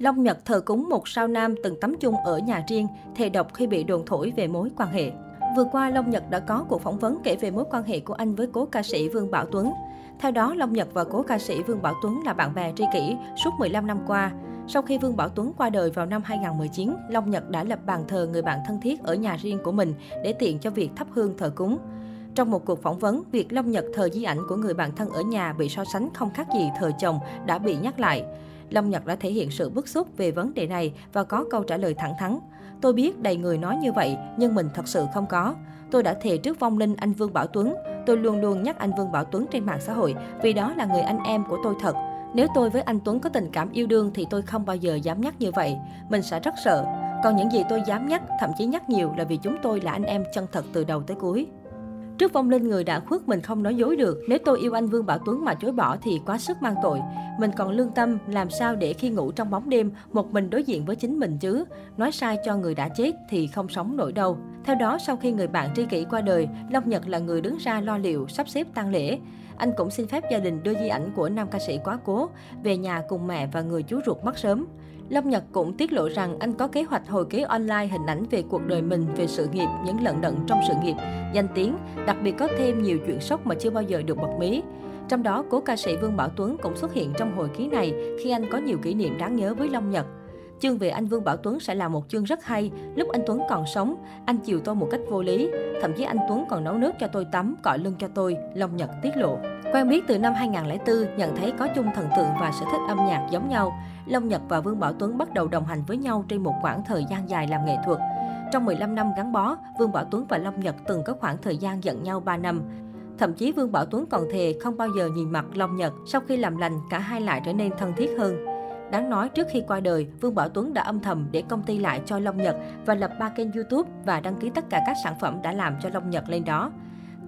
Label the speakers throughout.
Speaker 1: Long Nhật thờ cúng một sao nam từng tắm chung ở nhà riêng, thề độc khi bị đồn thổi về mối quan hệ. Vừa qua, Long Nhật đã có cuộc phỏng vấn kể về mối quan hệ của anh với cố ca sĩ Vương Bảo Tuấn. Theo đó, Long Nhật và cố ca sĩ Vương Bảo Tuấn là bạn bè tri kỷ suốt 15 năm qua. Sau khi Vương Bảo Tuấn qua đời vào năm 2019, Long Nhật đã lập bàn thờ người bạn thân thiết ở nhà riêng của mình để tiện cho việc thắp hương thờ cúng. Trong một cuộc phỏng vấn, việc Long Nhật thờ di ảnh của người bạn thân ở nhà bị so sánh không khác gì thờ chồng đã bị nhắc lại. Long Nhật đã thể hiện sự bức xúc về vấn đề này và có câu trả lời thẳng thắn. Tôi biết đầy người nói như vậy, nhưng mình thật sự không có. Tôi đã thề trước vong linh anh Vương Bảo Tuấn. Tôi luôn luôn nhắc anh Vương Bảo Tuấn trên mạng xã hội vì đó là người anh em của tôi thật. Nếu tôi với anh Tuấn có tình cảm yêu đương thì tôi không bao giờ dám nhắc như vậy. Mình sẽ rất sợ. Còn những gì tôi dám nhắc, thậm chí nhắc nhiều là vì chúng tôi là anh em chân thật từ đầu tới cuối. Trước vong linh người đã khuất mình không nói dối được. Nếu tôi yêu anh Vương Bảo Tuấn mà chối bỏ thì quá sức mang tội. Mình còn lương tâm, làm sao để khi ngủ trong bóng đêm, một mình đối diện với chính mình chứ? Nói sai cho người đã chết thì không sống nổi đâu. Theo đó, sau khi người bạn tri kỷ qua đời, Long Nhật là người đứng ra lo liệu, sắp xếp tang lễ. Anh cũng xin phép gia đình đưa di ảnh của nam ca sĩ quá cố về nhà cùng mẹ và người chú ruột mất sớm. Long Nhật cũng tiết lộ rằng anh có kế hoạch hồi ký online hình ảnh về cuộc đời mình, về sự nghiệp, những lận đận trong sự nghiệp, danh tiếng, đặc biệt có thêm nhiều chuyện sốc mà chưa bao giờ được bật mí. Trong đó, cố ca sĩ Vương Bảo Tuấn cũng xuất hiện trong hồi ký này khi anh có nhiều kỷ niệm đáng nhớ với Long Nhật. Chương về anh Vương Bảo Tuấn sẽ là một chương rất hay. Lúc anh Tuấn còn sống, anh chiều tôi một cách vô lý. Thậm chí anh Tuấn còn nấu nước cho tôi tắm, cọ lưng cho tôi, Long Nhật tiết lộ. Quen biết từ năm 2004, nhận thấy có chung thần tượng và sở thích âm nhạc giống nhau. Long Nhật và Vương Bảo Tuấn bắt đầu đồng hành với nhau trên một khoảng thời gian dài làm nghệ thuật. Trong 15 năm gắn bó, Vương Bảo Tuấn và Long Nhật từng có khoảng thời gian giận nhau 3 năm. Thậm chí Vương Bảo Tuấn còn thề không bao giờ nhìn mặt Long Nhật, sau khi làm lành cả hai lại trở nên thân thiết hơn. Đáng nói, trước khi qua đời, Vương Bảo Tuấn đã âm thầm để công ty lại cho Long Nhật và lập ba kênh YouTube và đăng ký tất cả các sản phẩm đã làm cho Long Nhật lên đó.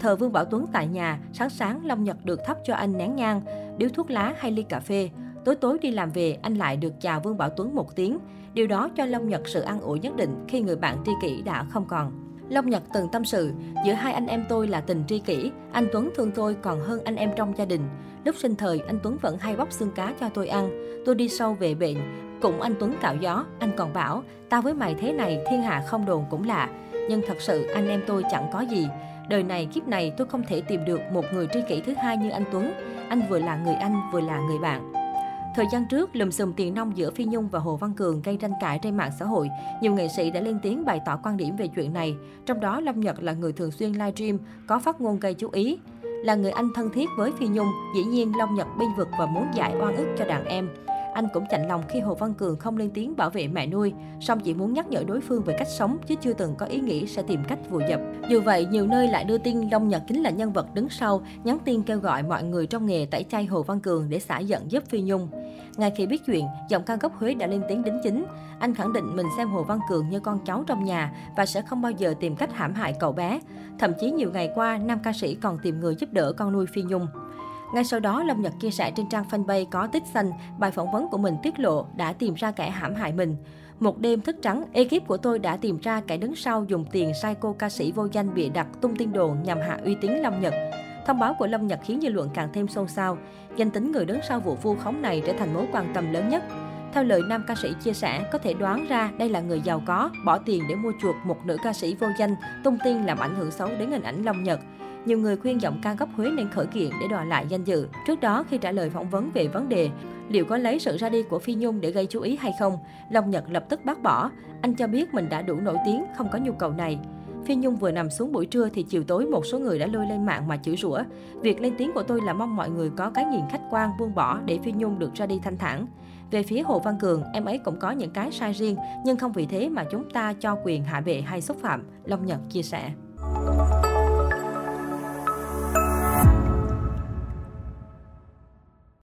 Speaker 1: Thờ Vương Bảo Tuấn tại nhà, sáng sáng Long Nhật được thắp cho anh nén nhang, điếu thuốc lá hay ly cà phê. Tối tối đi làm về, anh lại được chào Vương Bảo Tuấn một tiếng. Điều đó cho Long Nhật sự an ủi nhất định khi người bạn tri kỷ đã không còn. Long Nhật từng tâm sự, giữa hai anh em tôi là tình tri kỷ, anh Tuấn thương tôi còn hơn anh em trong gia đình. Lúc sinh thời, anh Tuấn vẫn hay bóc xương cá cho tôi ăn. Tôi đi sâu về bệnh, cũng anh Tuấn cạo gió, anh còn bảo, tao với mày thế này, thiên hạ không đồn cũng lạ. Nhưng thật sự anh em tôi chẳng có gì. Đời này kiếp này tôi không thể tìm được một người tri kỷ thứ hai như anh Tuấn. Anh vừa là người anh, vừa là người bạn. Thời gian trước, lùm xùm tiền nông giữa Phi Nhung và Hồ Văn Cường gây tranh cãi trên mạng xã hội. Nhiều nghệ sĩ đã lên tiếng bày tỏ quan điểm về chuyện này. Trong đó, Long Nhật là người thường xuyên livestream, có phát ngôn gây chú ý. Là người anh thân thiết với Phi Nhung, dĩ nhiên Long Nhật binh vực và muốn giải oan ức cho đàn em. Anh cũng chạnh lòng khi Hồ Văn Cường không lên tiếng bảo vệ mẹ nuôi, song chỉ muốn nhắc nhở đối phương về cách sống chứ chưa từng có ý nghĩ sẽ tìm cách vùi dập. Dù vậy, nhiều nơi lại đưa tin Long Nhật chính là nhân vật đứng sau, nhắn tin kêu gọi mọi người trong nghề tẩy chay Hồ Văn Cường để xả giận giúp Phi Nhung. Ngay khi biết chuyện, giọng ca gốc Huế đã lên tiếng đính chính. Anh khẳng định mình xem Hồ Văn Cường như con cháu trong nhà và sẽ không bao giờ tìm cách hãm hại cậu bé. Thậm chí nhiều ngày qua, nam ca sĩ còn tìm người giúp đỡ con nuôi Phi Nhung. Ngay sau đó, Lâm Nhật chia sẻ trên trang fanpage có tích xanh, bài phỏng vấn của mình tiết lộ đã tìm ra kẻ hãm hại mình. Một đêm thức trắng, ekip của tôi đã tìm ra kẻ đứng sau dùng tiền sai cô ca sĩ vô danh bịa đặt tung tin đồn nhằm hạ uy tín Lâm Nhật. Thông báo của Lâm Nhật khiến dư luận càng thêm xôn xao. Danh tính người đứng sau vụ vu khống này trở thành mối quan tâm lớn nhất. Theo lời nam ca sĩ chia sẻ, có thể đoán ra đây là người giàu có, bỏ tiền để mua chuộc một nữ ca sĩ vô danh, tung tin làm ảnh hưởng xấu đến hình ảnh Lâm Nhật. Nhiều người khuyên giọng ca gốc Huế nên khởi kiện để đòi lại danh dự. Trước đó, khi trả lời phỏng vấn về vấn đề liệu có lấy sự ra đi của Phi Nhung để gây chú ý hay không, Long Nhật lập tức bác bỏ. Anh cho biết mình đã đủ nổi tiếng, không có nhu cầu này. Phi Nhung vừa nằm xuống buổi trưa thì chiều tối một số người đã lôi lên mạng mà chửi rủa. Việc lên tiếng của tôi là mong mọi người có cái nhìn khách quan buông bỏ để Phi Nhung được ra đi thanh thản. Về phía Hồ Văn Cường, em ấy cũng có những cái sai riêng, nhưng không vì thế mà chúng ta cho quyền hạ bệ hay xúc phạm, Long Nhật chia sẻ.